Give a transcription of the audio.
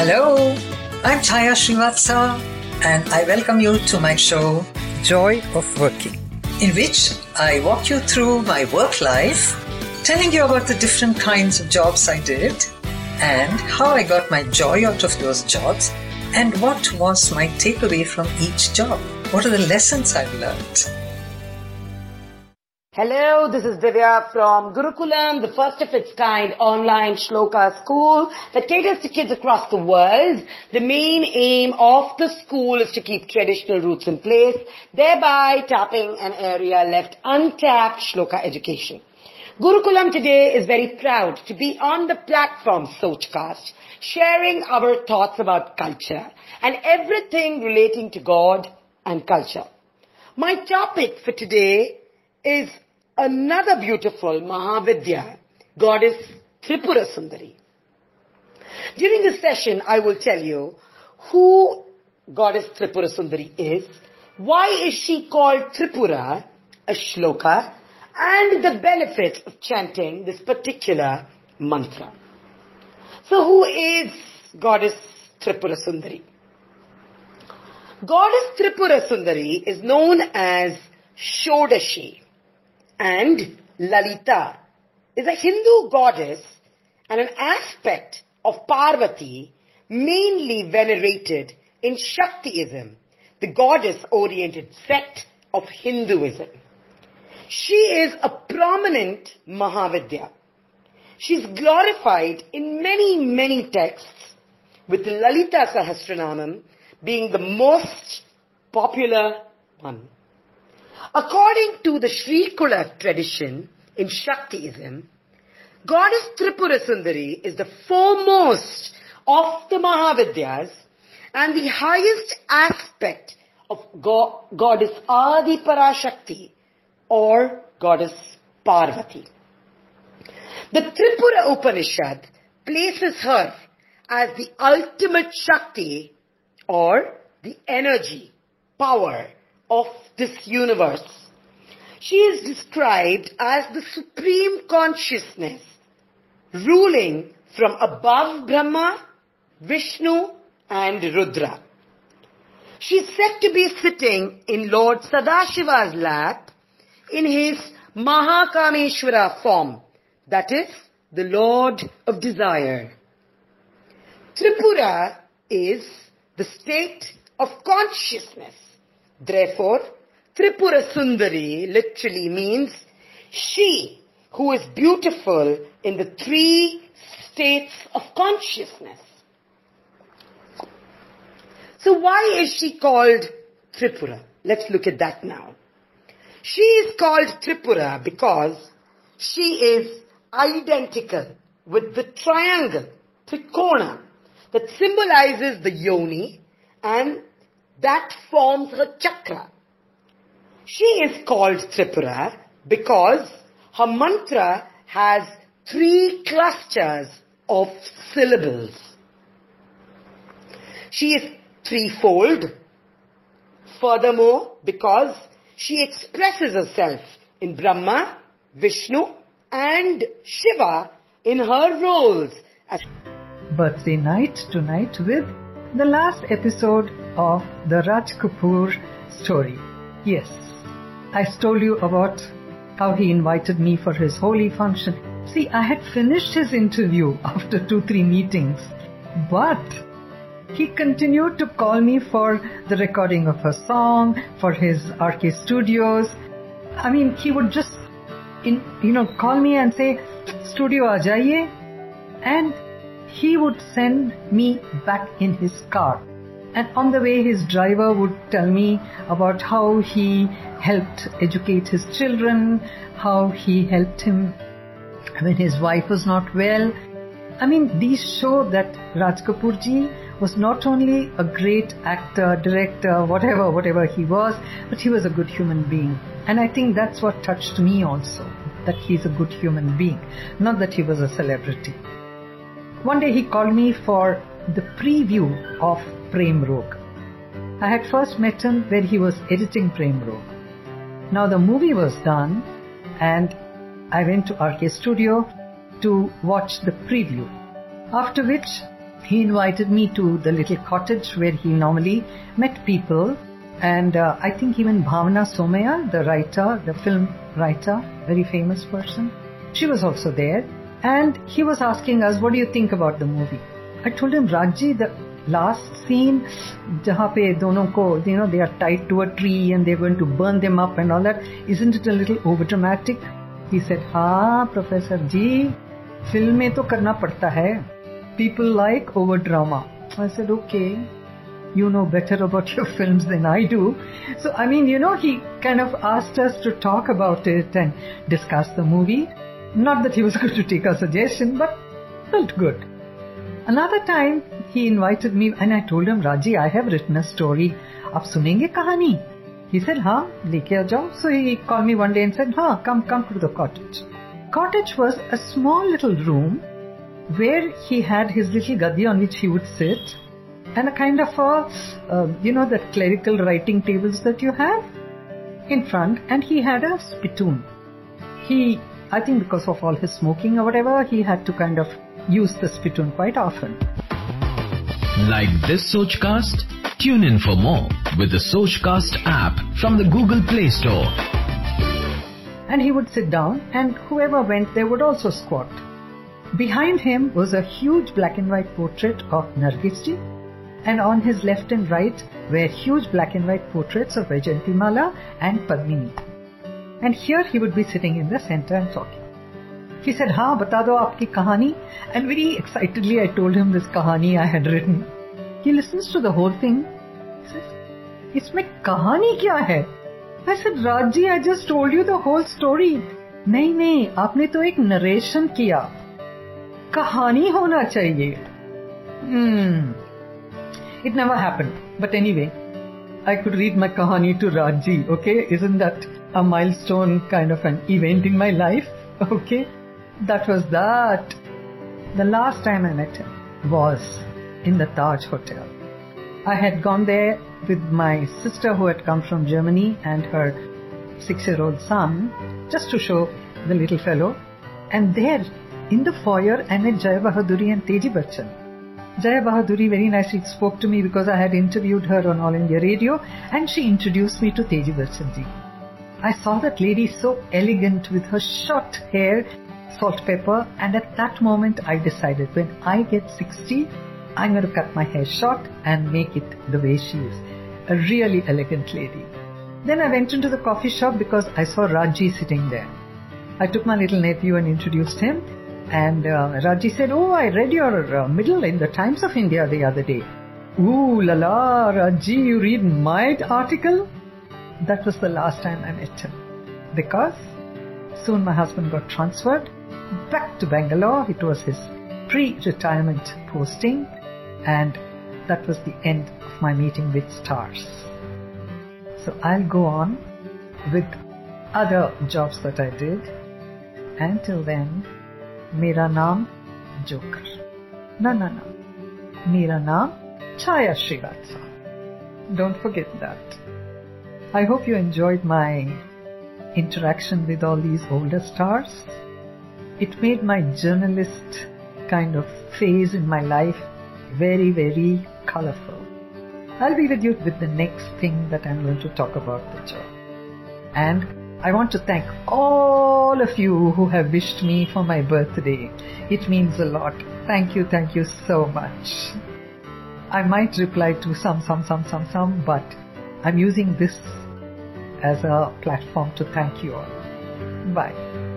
Hello, I'm Chaya Srivatsa and I welcome you to my show Joy of Working, in which I walk you through my work life, telling you about the different kinds of jobs I did and how I got my joy out of those jobs and what was my takeaway from each job. What are the lessons I've learned? Hello, this is Divya from Gurukulam, the first of its kind online shloka school that caters to kids across the world. The main aim of the school is to keep traditional roots in place, thereby tapping an area left untapped shloka education. Gurukulam today is very proud to be on the platform Sochcast, sharing our thoughts about culture and everything relating to God and culture. My topic for today is another beautiful Mahavidya, goddess Tripura Sundari. During this session, I will tell you who goddess Tripura Sundari is, why is she called Tripura, a shloka, and the benefits of chanting this particular mantra. So who is goddess Tripura Sundari? Goddess Tripura Sundari is known as Shodashi and Lalita is a Hindu goddess and an aspect of Parvati mainly venerated in Shaktiism, the goddess-oriented sect of Hinduism. She is a prominent Mahavidya. She's glorified in many, many texts, with Lalita Sahasranamam being the most popular one. According to the Sri Kula tradition in Shaktiism, Goddess Tripura Sundari is the foremost of the Mahavidyas and the highest aspect of Go- Goddess Adi Parashakti or Goddess Parvati. The Tripura Upanishad places her as the ultimate Shakti or the energy, power of this universe. She is described as the supreme consciousness ruling from above Brahma, Vishnu and Rudra. She is said to be sitting in Lord Sadashiva's lap in his Mahakameshwara form, that is, the Lord of Desire. Tripura is the state of consciousness. Therefore, Tripura Sundari literally means she who is beautiful in the three states of consciousness. So why is she called Tripura? Let's look at that now. She is called Tripura because she is identical with the triangle, Trikona, that symbolizes the yoni and that forms her chakra. She is called Tripura because her mantra has three clusters of syllables. She is threefold. Furthermore, because she expresses herself in Brahma, Vishnu and Shiva in her roles as birthday night tonight with the last episode of the Raj Kapoor story. Yes, I told you about how he invited me for his holy function. See, I had finished his interview after two, three meetings, but he continued to call me for the recording of a song, for his RK studios. I mean, he would just, in, you know, call me and say, studio aa jaiye, and he would send me back in his car. And on the way, his driver would tell me about how he helped educate his children, how he helped him when his wife was not well. I mean, these show that Raj Kapoor ji was not only a great actor, director, whatever, whatever he was, but he was a good human being. And I think that's what touched me also, that he's a good human being, not that he was a celebrity. One day he called me for the preview of Prem Rog. I had first met him when he was editing Prem Rog. Now the movie was done and I went to RK Studio to watch the preview. After which he invited me to the little cottage where he normally met people. And uh, I think even Bhavana Somaya, the writer, the film writer, very famous person, she was also there and he was asking us, What do you think about the movie? I told him, Rajji, the last scene, jahan dono ko, you know, they are tied to a tree and they're going to burn them up and all that, isn't it a little over dramatic? He said, Ha, Professor Ji, film to karna padta hai. People like over drama. I said, Okay, you know better about your films than I do. So, I mean, you know, he kind of asked us to talk about it and discuss the movie. Not that he was going to take our suggestion, but felt good. Another time, he invited me and I told him, Rajji, I have written a story. Ab sunenge kahani? He said, ha, leke jao. So he called me one day and said, ha, come, come to the cottage. Cottage was a small little room where he had his little gadi on which he would sit and a kind of a, uh, you know, that clerical writing tables that you have in front and he had a spittoon. He I think because of all his smoking or whatever, he had to kind of use the spittoon quite often. Like this Sochcast? Tune in for more with the Sochcast app from the Google Play Store. And he would sit down and whoever went there would also squat. Behind him was a huge black and white portrait of Nargisji and on his left and right were huge black and white portraits of Vyjayanthimala and Padmini And here he would be sitting in the center and talking. He said, "Ha, bata do aapki kahani." And very excitedly I told him this kahani I had written. He listens to the whole thing. He says, "Isme kahani kya hai?" I said, "Raji, I just told you the whole story." नहीं नहीं आपने तो एक narration किया कहानी होना चाहिए hmm. It never happened. But anyway, I could read my kahani to Raji, okay? Isn't that A milestone kind of an event in my life? Okay? That was that. The last time I met him was in the Taj Hotel. I had gone there with my sister who had come from Germany and her six year old son just to show the little fellow. And there in the foyer I met Jaya Bhaduri and Teji Bachchan. Jaya Bhaduri very nicely spoke to me because I had interviewed her on All India Radio and she introduced me to Teji Bachchanji. I saw that lady so elegant with her short hair, salt pepper, and at that moment I decided when I get 60, I'm going to cut my hair short and make it the way she is. A really elegant lady. Then I went into the coffee shop because I saw Rajji sitting there. I took my little nephew and introduced him. And uh, Rajji said, Oh, I read your uh, middle in the Times of India the other day. Ooh la la, Rajji, you read my article? that was the last time I met him. Because soon my husband got transferred back to Bangalore. It was his pre retirement posting, and that was the end of my meeting with stars. So I'll go on with other jobs that I did. Until then, Mera Naam Joker. No, no, no. Mera Naam Chaya Srivatsa. Don't forget that. I hope you enjoyed my interaction with all these older stars. It made my journalist kind of phase in my life very, very colorful. I'll be with you with the next thing that I'm going to talk about the job. And I want to thank all of you who have wished me for my birthday. It means a lot. Thank you, thank you so much. I might reply to some, some, some, some, some, but I'm using this as a platform to thank you all. Bye.